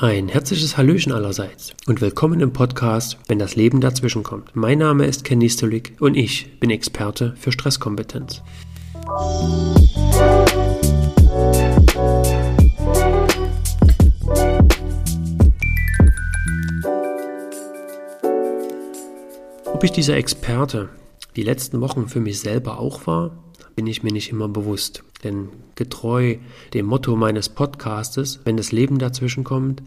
Ein herzliches Hallöchen allerseits und willkommen im Podcast, wenn das Leben dazwischen kommt. Mein Name ist Ken Nistolik und ich bin Experte für Stresskompetenz. Ob ich dieser Experte die letzten Wochen für mich selber auch war, bin ich mir nicht immer bewusst. Denn getreu dem Motto meines Podcastes, wenn das Leben dazwischen kommt,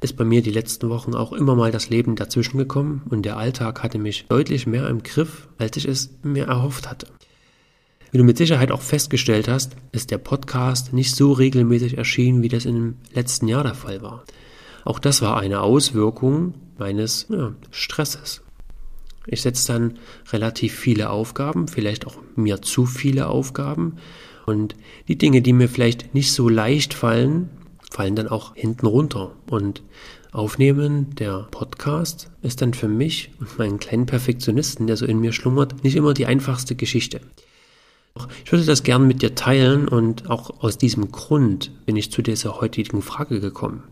ist bei mir die letzten Wochen auch immer mal das Leben dazwischen gekommen und der Alltag hatte mich deutlich mehr im Griff, als ich es mir erhofft hatte. Wie du mit Sicherheit auch festgestellt hast, ist der Podcast nicht so regelmäßig erschienen, wie das im letzten Jahr der Fall war. Auch das war eine Auswirkung meines ja, Stresses. Ich setze dann relativ viele Aufgaben, vielleicht auch mir zu viele Aufgaben. Und die Dinge, die mir vielleicht nicht so leicht fallen, fallen dann auch hinten runter. Und Aufnehmen der Podcast ist dann für mich und meinen kleinen Perfektionisten, der so in mir schlummert, nicht immer die einfachste Geschichte. Ich würde das gern mit dir teilen und auch aus diesem Grund bin ich zu dieser heutigen Frage gekommen.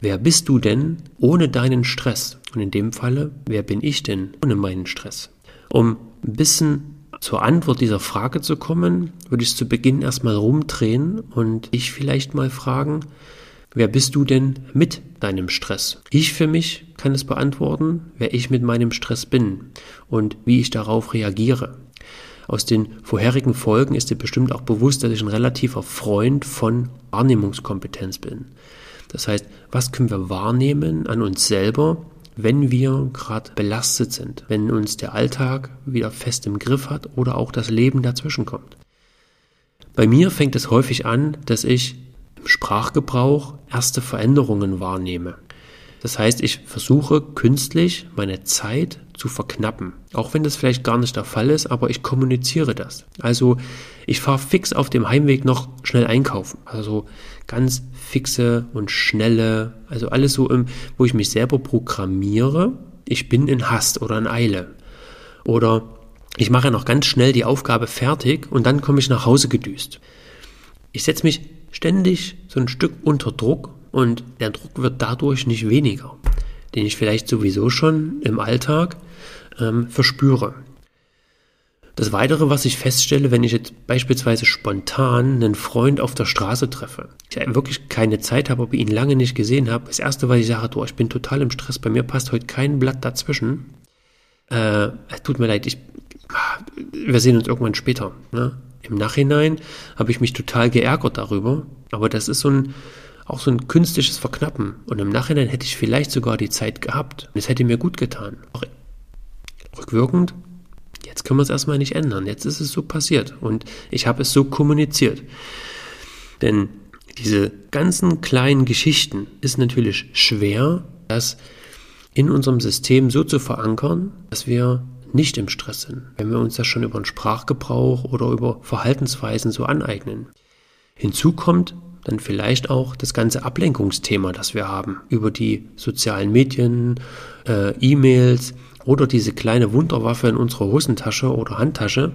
Wer bist du denn ohne deinen Stress? Und in dem Falle, wer bin ich denn ohne meinen Stress? Um ein bisschen zur Antwort dieser Frage zu kommen, würde ich es zu Beginn erstmal rumdrehen und ich vielleicht mal fragen, wer bist du denn mit deinem Stress? Ich für mich kann es beantworten, wer ich mit meinem Stress bin und wie ich darauf reagiere. Aus den vorherigen Folgen ist dir bestimmt auch bewusst, dass ich ein relativer Freund von Wahrnehmungskompetenz bin. Das heißt, was können wir wahrnehmen an uns selber, wenn wir gerade belastet sind, wenn uns der Alltag wieder fest im Griff hat oder auch das Leben dazwischen kommt. Bei mir fängt es häufig an, dass ich im Sprachgebrauch erste Veränderungen wahrnehme. Das heißt, ich versuche künstlich meine Zeit zu verknappen. Auch wenn das vielleicht gar nicht der Fall ist, aber ich kommuniziere das. Also ich fahre fix auf dem Heimweg noch schnell einkaufen. Also ganz fixe und schnelle, also alles so, im, wo ich mich selber programmiere. Ich bin in Hast oder in Eile. Oder ich mache noch ganz schnell die Aufgabe fertig und dann komme ich nach Hause gedüst. Ich setze mich ständig so ein Stück unter Druck und der Druck wird dadurch nicht weniger, den ich vielleicht sowieso schon im Alltag ähm, verspüre. Das Weitere, was ich feststelle, wenn ich jetzt beispielsweise spontan einen Freund auf der Straße treffe, ich wirklich keine Zeit habe, aber ihn lange nicht gesehen habe, das Erste, was ich sage, du, ich bin total im Stress, bei mir passt heute kein Blatt dazwischen. Äh, tut mir leid, ich, wir sehen uns irgendwann später. Ne? Im Nachhinein habe ich mich total geärgert darüber, aber das ist so ein, auch so ein künstliches Verknappen. Und im Nachhinein hätte ich vielleicht sogar die Zeit gehabt. Und es hätte mir gut getan. Rückwirkend, jetzt können wir es erstmal nicht ändern. Jetzt ist es so passiert. Und ich habe es so kommuniziert. Denn diese ganzen kleinen Geschichten ist natürlich schwer, das in unserem System so zu verankern, dass wir nicht im Stress sind, wenn wir uns das schon über den Sprachgebrauch oder über Verhaltensweisen so aneignen. Hinzu kommt, dann vielleicht auch das ganze Ablenkungsthema, das wir haben, über die sozialen Medien, äh, E-Mails oder diese kleine Wunderwaffe in unserer Hosentasche oder Handtasche.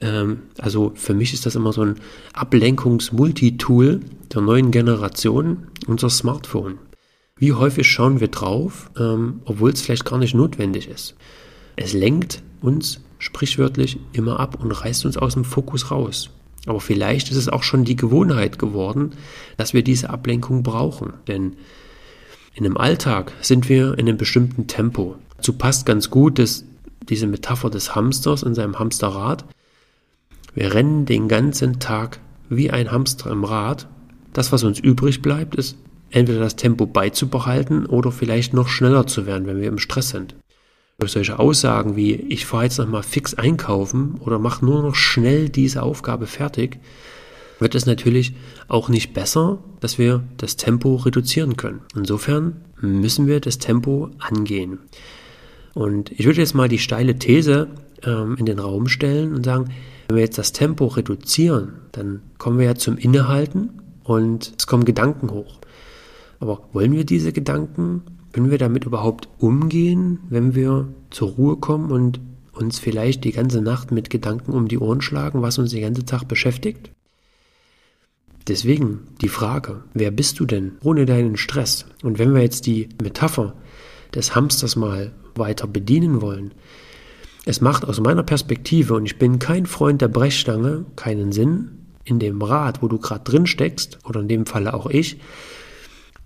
Ähm, also für mich ist das immer so ein Ablenkungs-Multitool der neuen Generation, unser Smartphone. Wie häufig schauen wir drauf, ähm, obwohl es vielleicht gar nicht notwendig ist. Es lenkt uns sprichwörtlich immer ab und reißt uns aus dem Fokus raus. Aber vielleicht ist es auch schon die Gewohnheit geworden, dass wir diese Ablenkung brauchen. Denn in einem Alltag sind wir in einem bestimmten Tempo. Dazu passt ganz gut dass diese Metapher des Hamsters in seinem Hamsterrad. Wir rennen den ganzen Tag wie ein Hamster im Rad. Das, was uns übrig bleibt, ist entweder das Tempo beizubehalten oder vielleicht noch schneller zu werden, wenn wir im Stress sind durch solche Aussagen wie ich fahre jetzt nochmal fix einkaufen oder mache nur noch schnell diese Aufgabe fertig, wird es natürlich auch nicht besser, dass wir das Tempo reduzieren können. Insofern müssen wir das Tempo angehen. Und ich würde jetzt mal die steile These ähm, in den Raum stellen und sagen, wenn wir jetzt das Tempo reduzieren, dann kommen wir ja zum Innehalten und es kommen Gedanken hoch. Aber wollen wir diese Gedanken können wir damit überhaupt umgehen, wenn wir zur Ruhe kommen und uns vielleicht die ganze Nacht mit Gedanken um die Ohren schlagen, was uns den ganzen Tag beschäftigt? Deswegen die Frage, wer bist du denn ohne deinen Stress? Und wenn wir jetzt die Metapher des Hamsters mal weiter bedienen wollen, es macht aus meiner Perspektive, und ich bin kein Freund der Brechstange, keinen Sinn, in dem Rad, wo du gerade drin steckst, oder in dem Falle auch ich,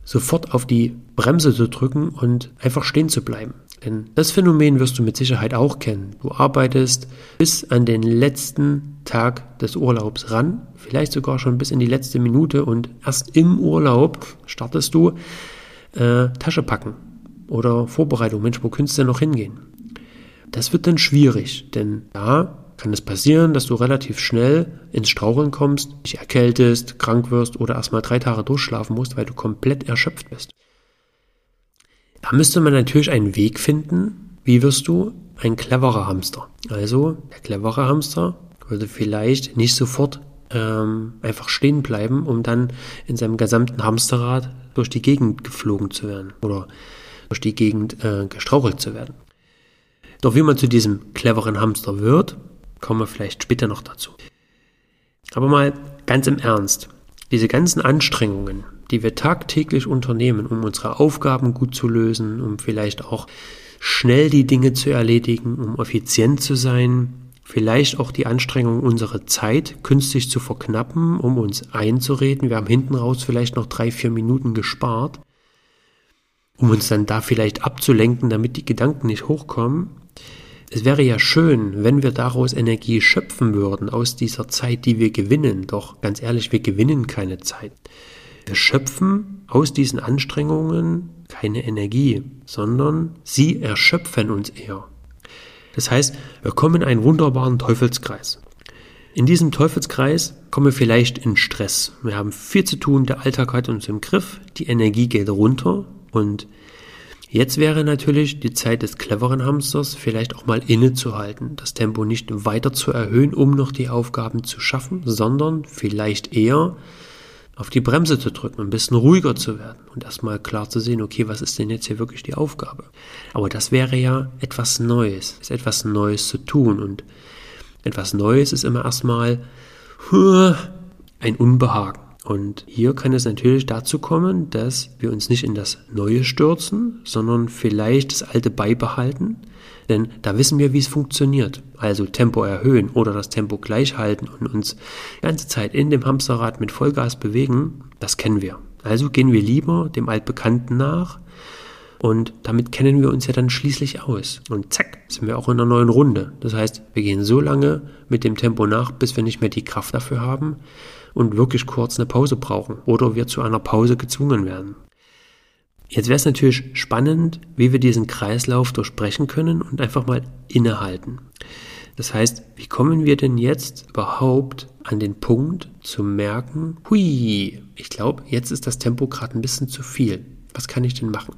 sofort auf die Bremse zu drücken und einfach stehen zu bleiben. Denn das Phänomen wirst du mit Sicherheit auch kennen. Du arbeitest bis an den letzten Tag des Urlaubs ran, vielleicht sogar schon bis in die letzte Minute und erst im Urlaub startest du äh, Tasche packen oder Vorbereitung. Mensch, wo könntest du noch hingehen? Das wird dann schwierig, denn da kann es passieren, dass du relativ schnell ins Straucheln kommst, dich erkältest, krank wirst oder erstmal drei Tage durchschlafen musst, weil du komplett erschöpft bist. Da müsste man natürlich einen Weg finden, wie wirst du ein cleverer Hamster. Also der clevere Hamster würde vielleicht nicht sofort ähm, einfach stehen bleiben, um dann in seinem gesamten Hamsterrad durch die Gegend geflogen zu werden oder durch die Gegend äh, gestrauchelt zu werden. Doch wie man zu diesem cleveren Hamster wird, kommen wir vielleicht später noch dazu. Aber mal ganz im Ernst. Diese ganzen Anstrengungen, die wir tagtäglich unternehmen, um unsere Aufgaben gut zu lösen, um vielleicht auch schnell die Dinge zu erledigen, um effizient zu sein, vielleicht auch die Anstrengung, unsere Zeit künstlich zu verknappen, um uns einzureden, wir haben hinten raus vielleicht noch drei, vier Minuten gespart, um uns dann da vielleicht abzulenken, damit die Gedanken nicht hochkommen. Es wäre ja schön, wenn wir daraus Energie schöpfen würden, aus dieser Zeit, die wir gewinnen. Doch ganz ehrlich, wir gewinnen keine Zeit. Wir schöpfen aus diesen Anstrengungen keine Energie, sondern sie erschöpfen uns eher. Das heißt, wir kommen in einen wunderbaren Teufelskreis. In diesem Teufelskreis kommen wir vielleicht in Stress. Wir haben viel zu tun, der Alltag hat uns im Griff, die Energie geht runter und Jetzt wäre natürlich die Zeit des cleveren Hamsters vielleicht auch mal innezuhalten, das Tempo nicht weiter zu erhöhen, um noch die Aufgaben zu schaffen, sondern vielleicht eher auf die Bremse zu drücken, ein bisschen ruhiger zu werden und erstmal klar zu sehen, okay, was ist denn jetzt hier wirklich die Aufgabe? Aber das wäre ja etwas Neues, ist etwas Neues zu tun und etwas Neues ist immer erstmal ein Unbehagen. Und hier kann es natürlich dazu kommen, dass wir uns nicht in das Neue stürzen, sondern vielleicht das Alte beibehalten. Denn da wissen wir, wie es funktioniert. Also Tempo erhöhen oder das Tempo gleich halten und uns die ganze Zeit in dem Hamsterrad mit Vollgas bewegen, das kennen wir. Also gehen wir lieber dem Altbekannten nach und damit kennen wir uns ja dann schließlich aus. Und zack, sind wir auch in einer neuen Runde. Das heißt, wir gehen so lange mit dem Tempo nach, bis wir nicht mehr die Kraft dafür haben, und wirklich kurz eine Pause brauchen oder wir zu einer Pause gezwungen werden. Jetzt wäre es natürlich spannend, wie wir diesen Kreislauf durchbrechen können und einfach mal innehalten. Das heißt, wie kommen wir denn jetzt überhaupt an den Punkt zu merken, hui, ich glaube, jetzt ist das Tempo gerade ein bisschen zu viel. Was kann ich denn machen?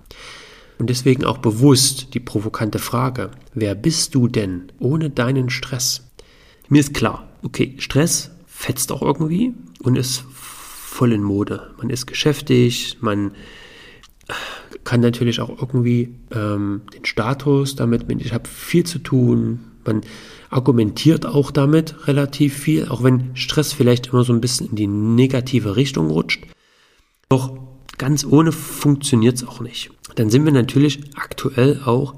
Und deswegen auch bewusst die provokante Frage, wer bist du denn ohne deinen Stress? Mir ist klar, okay, Stress fetzt auch irgendwie und ist voll in Mode. Man ist geschäftig, man kann natürlich auch irgendwie ähm, den Status damit, ich habe viel zu tun, man argumentiert auch damit relativ viel, auch wenn Stress vielleicht immer so ein bisschen in die negative Richtung rutscht. Doch ganz ohne funktioniert es auch nicht. Dann sind wir natürlich aktuell auch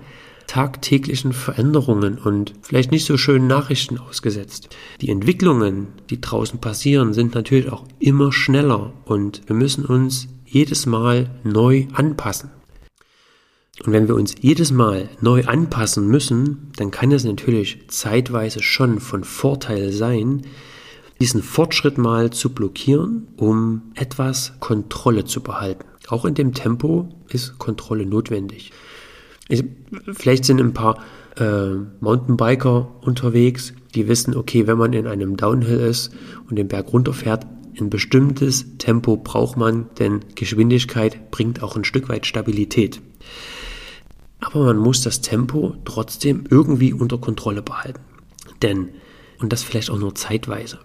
tagtäglichen Veränderungen und vielleicht nicht so schönen Nachrichten ausgesetzt. Die Entwicklungen, die draußen passieren, sind natürlich auch immer schneller und wir müssen uns jedes Mal neu anpassen. Und wenn wir uns jedes Mal neu anpassen müssen, dann kann es natürlich zeitweise schon von Vorteil sein, diesen Fortschritt mal zu blockieren, um etwas Kontrolle zu behalten. Auch in dem Tempo ist Kontrolle notwendig. Ich, vielleicht sind ein paar äh, Mountainbiker unterwegs, die wissen, okay, wenn man in einem Downhill ist und den Berg runterfährt, ein bestimmtes Tempo braucht man, denn Geschwindigkeit bringt auch ein Stück weit Stabilität. Aber man muss das Tempo trotzdem irgendwie unter Kontrolle behalten. Denn, und das vielleicht auch nur zeitweise,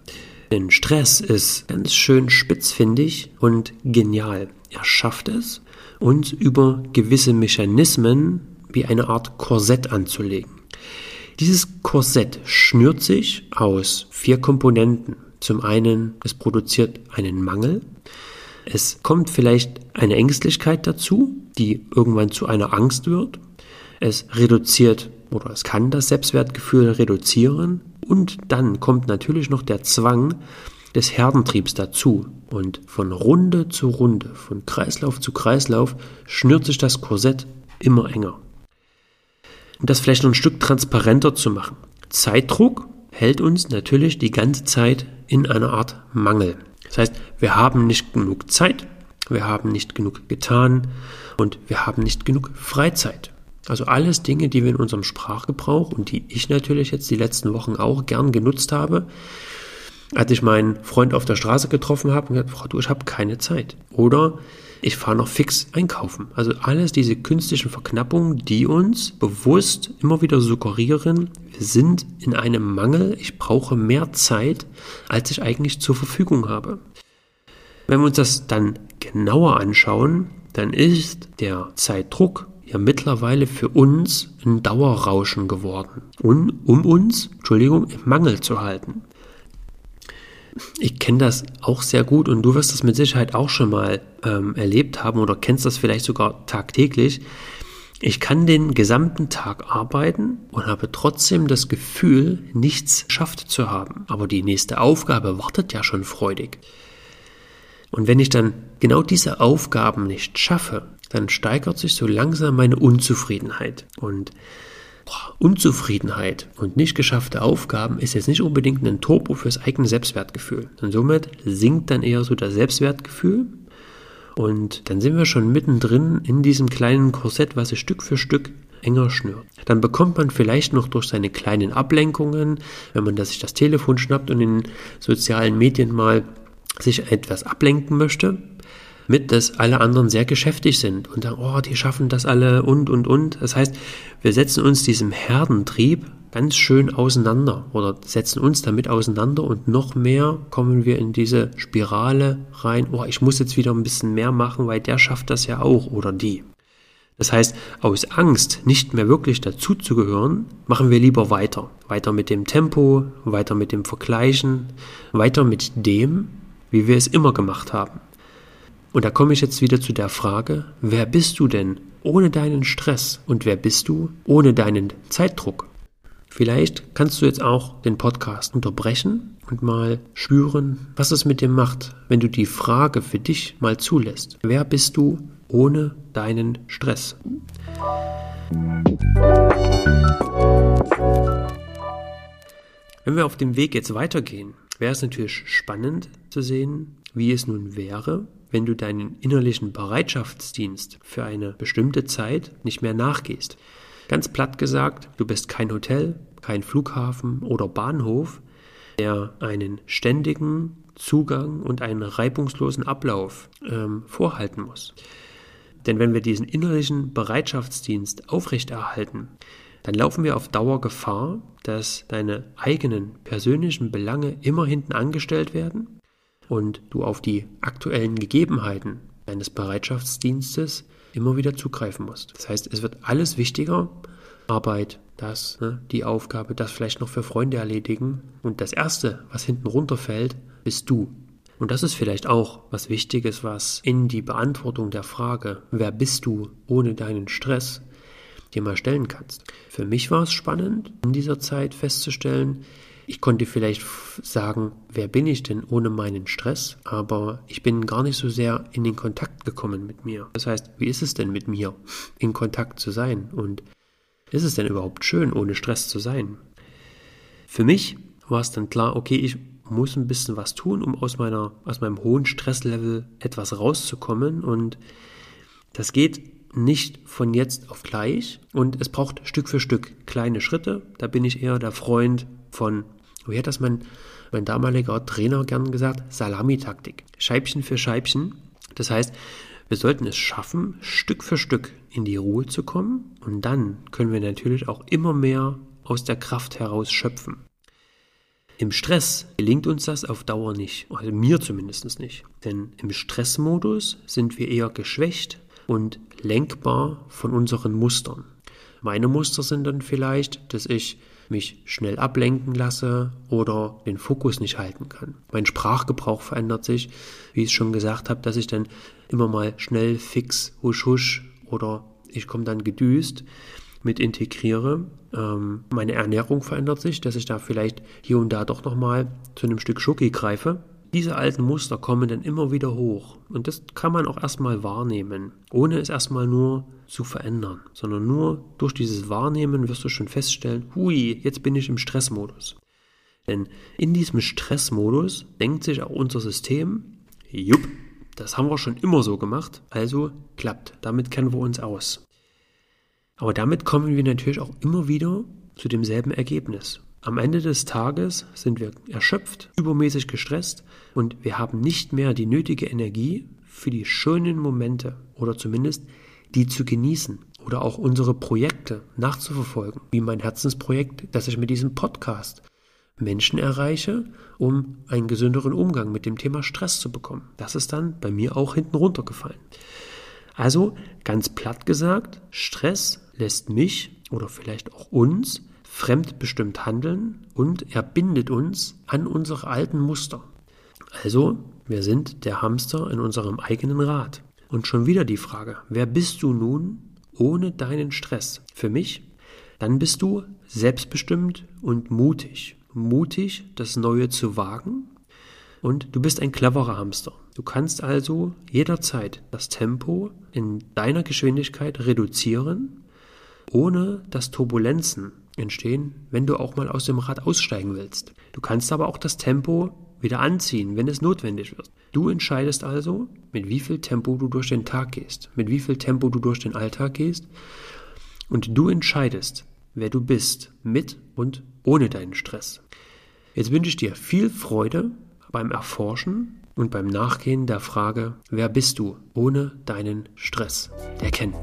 denn Stress ist ganz schön spitzfindig und genial. Er schafft es, uns über gewisse Mechanismen wie eine Art Korsett anzulegen. Dieses Korsett schnürt sich aus vier Komponenten. Zum einen, es produziert einen Mangel. Es kommt vielleicht eine Ängstlichkeit dazu, die irgendwann zu einer Angst wird. Es reduziert oder es kann das Selbstwertgefühl reduzieren. Und dann kommt natürlich noch der Zwang des Herdentriebs dazu. Und von Runde zu Runde, von Kreislauf zu Kreislauf, schnürt sich das Korsett immer enger. Um das vielleicht noch ein Stück transparenter zu machen. Zeitdruck hält uns natürlich die ganze Zeit in einer Art Mangel. Das heißt, wir haben nicht genug Zeit, wir haben nicht genug getan und wir haben nicht genug Freizeit. Also alles Dinge, die wir in unserem Sprachgebrauch und die ich natürlich jetzt die letzten Wochen auch gern genutzt habe, als ich meinen Freund auf der Straße getroffen habe und gesagt, Frau, du, ich habe keine Zeit. Oder ich fahre noch fix einkaufen. Also alles diese künstlichen Verknappungen, die uns bewusst immer wieder suggerieren, wir sind in einem Mangel, ich brauche mehr Zeit, als ich eigentlich zur Verfügung habe. Wenn wir uns das dann genauer anschauen, dann ist der Zeitdruck ja mittlerweile für uns ein Dauerrauschen geworden, um, um uns, Entschuldigung, im Mangel zu halten. Ich kenne das auch sehr gut und du wirst das mit Sicherheit auch schon mal ähm, erlebt haben oder kennst das vielleicht sogar tagtäglich. Ich kann den gesamten Tag arbeiten und habe trotzdem das Gefühl, nichts schafft zu haben. Aber die nächste Aufgabe wartet ja schon freudig. Und wenn ich dann genau diese Aufgaben nicht schaffe, dann steigert sich so langsam meine Unzufriedenheit. Und Unzufriedenheit und nicht geschaffte Aufgaben ist jetzt nicht unbedingt ein Turbo fürs eigene Selbstwertgefühl. Und somit sinkt dann eher so das Selbstwertgefühl. Und dann sind wir schon mittendrin in diesem kleinen Korsett, was sich Stück für Stück enger schnürt. Dann bekommt man vielleicht noch durch seine kleinen Ablenkungen, wenn man sich das Telefon schnappt und in sozialen Medien mal sich etwas ablenken möchte, mit, dass alle anderen sehr geschäftig sind und sagen, oh, die schaffen das alle und, und, und. Das heißt, wir setzen uns diesem Herdentrieb ganz schön auseinander oder setzen uns damit auseinander und noch mehr kommen wir in diese Spirale rein, oh, ich muss jetzt wieder ein bisschen mehr machen, weil der schafft das ja auch oder die. Das heißt, aus Angst, nicht mehr wirklich dazuzugehören, machen wir lieber weiter. Weiter mit dem Tempo, weiter mit dem Vergleichen, weiter mit dem, wie wir es immer gemacht haben. Und da komme ich jetzt wieder zu der Frage, wer bist du denn ohne deinen Stress und wer bist du ohne deinen Zeitdruck? Vielleicht kannst du jetzt auch den Podcast unterbrechen und mal spüren, was es mit dir macht, wenn du die Frage für dich mal zulässt. Wer bist du ohne deinen Stress? Wenn wir auf dem Weg jetzt weitergehen, wäre es natürlich spannend zu sehen, wie es nun wäre, wenn du deinen innerlichen Bereitschaftsdienst für eine bestimmte Zeit nicht mehr nachgehst. Ganz platt gesagt, du bist kein Hotel, kein Flughafen oder Bahnhof, der einen ständigen Zugang und einen reibungslosen Ablauf ähm, vorhalten muss. Denn wenn wir diesen innerlichen Bereitschaftsdienst aufrechterhalten, dann laufen wir auf Dauer Gefahr, dass deine eigenen persönlichen Belange immer hinten angestellt werden und du auf die aktuellen Gegebenheiten deines Bereitschaftsdienstes immer wieder zugreifen musst. Das heißt, es wird alles wichtiger. Arbeit, das, ne, die Aufgabe, das vielleicht noch für Freunde erledigen. Und das Erste, was hinten runterfällt, bist du. Und das ist vielleicht auch was Wichtiges, was in die Beantwortung der Frage, wer bist du ohne deinen Stress, dir mal stellen kannst. Für mich war es spannend, in dieser Zeit festzustellen, ich konnte vielleicht sagen, wer bin ich denn ohne meinen Stress, aber ich bin gar nicht so sehr in den Kontakt gekommen mit mir. Das heißt, wie ist es denn mit mir, in Kontakt zu sein? Und ist es denn überhaupt schön, ohne Stress zu sein? Für mich war es dann klar, okay, ich muss ein bisschen was tun, um aus, meiner, aus meinem hohen Stresslevel etwas rauszukommen. Und das geht nicht von jetzt auf gleich und es braucht Stück für Stück kleine Schritte. Da bin ich eher der Freund von, wie hat das mein, mein damaliger Trainer gern gesagt, Salamitaktik. Scheibchen für Scheibchen. Das heißt, wir sollten es schaffen, Stück für Stück in die Ruhe zu kommen und dann können wir natürlich auch immer mehr aus der Kraft heraus schöpfen. Im Stress gelingt uns das auf Dauer nicht, also mir zumindest nicht. Denn im Stressmodus sind wir eher geschwächt und lenkbar von unseren Mustern. Meine Muster sind dann vielleicht, dass ich mich schnell ablenken lasse oder den Fokus nicht halten kann. Mein Sprachgebrauch verändert sich, wie ich es schon gesagt habe, dass ich dann immer mal schnell fix husch husch oder ich komme dann gedüst mit integriere. Ähm, meine Ernährung verändert sich, dass ich da vielleicht hier und da doch nochmal zu einem Stück Schoki greife. Diese alten Muster kommen dann immer wieder hoch. Und das kann man auch erstmal wahrnehmen, ohne es erstmal nur zu verändern, sondern nur durch dieses Wahrnehmen wirst du schon feststellen, hui, jetzt bin ich im Stressmodus. Denn in diesem Stressmodus denkt sich auch unser System, jupp, das haben wir schon immer so gemacht, also klappt, damit kennen wir uns aus. Aber damit kommen wir natürlich auch immer wieder zu demselben Ergebnis. Am Ende des Tages sind wir erschöpft, übermäßig gestresst und wir haben nicht mehr die nötige Energie für die schönen Momente oder zumindest die zu genießen oder auch unsere Projekte nachzuverfolgen, wie mein Herzensprojekt, dass ich mit diesem Podcast Menschen erreiche, um einen gesünderen Umgang mit dem Thema Stress zu bekommen. Das ist dann bei mir auch hinten runtergefallen. Also ganz platt gesagt, Stress lässt mich oder vielleicht auch uns fremdbestimmt handeln und er bindet uns an unsere alten Muster. Also, wir sind der Hamster in unserem eigenen Rad. Und schon wieder die Frage, wer bist du nun ohne deinen Stress? Für mich, dann bist du selbstbestimmt und mutig. Mutig, das Neue zu wagen. Und du bist ein cleverer Hamster. Du kannst also jederzeit das Tempo in deiner Geschwindigkeit reduzieren, ohne dass Turbulenzen entstehen, wenn du auch mal aus dem Rad aussteigen willst. Du kannst aber auch das Tempo wieder anziehen, wenn es notwendig wird. Du entscheidest also, mit wie viel Tempo du durch den Tag gehst, mit wie viel Tempo du durch den Alltag gehst und du entscheidest, wer du bist, mit und ohne deinen Stress. Jetzt wünsche ich dir viel Freude beim Erforschen und beim Nachgehen der Frage, wer bist du ohne deinen Stress? Der Ken.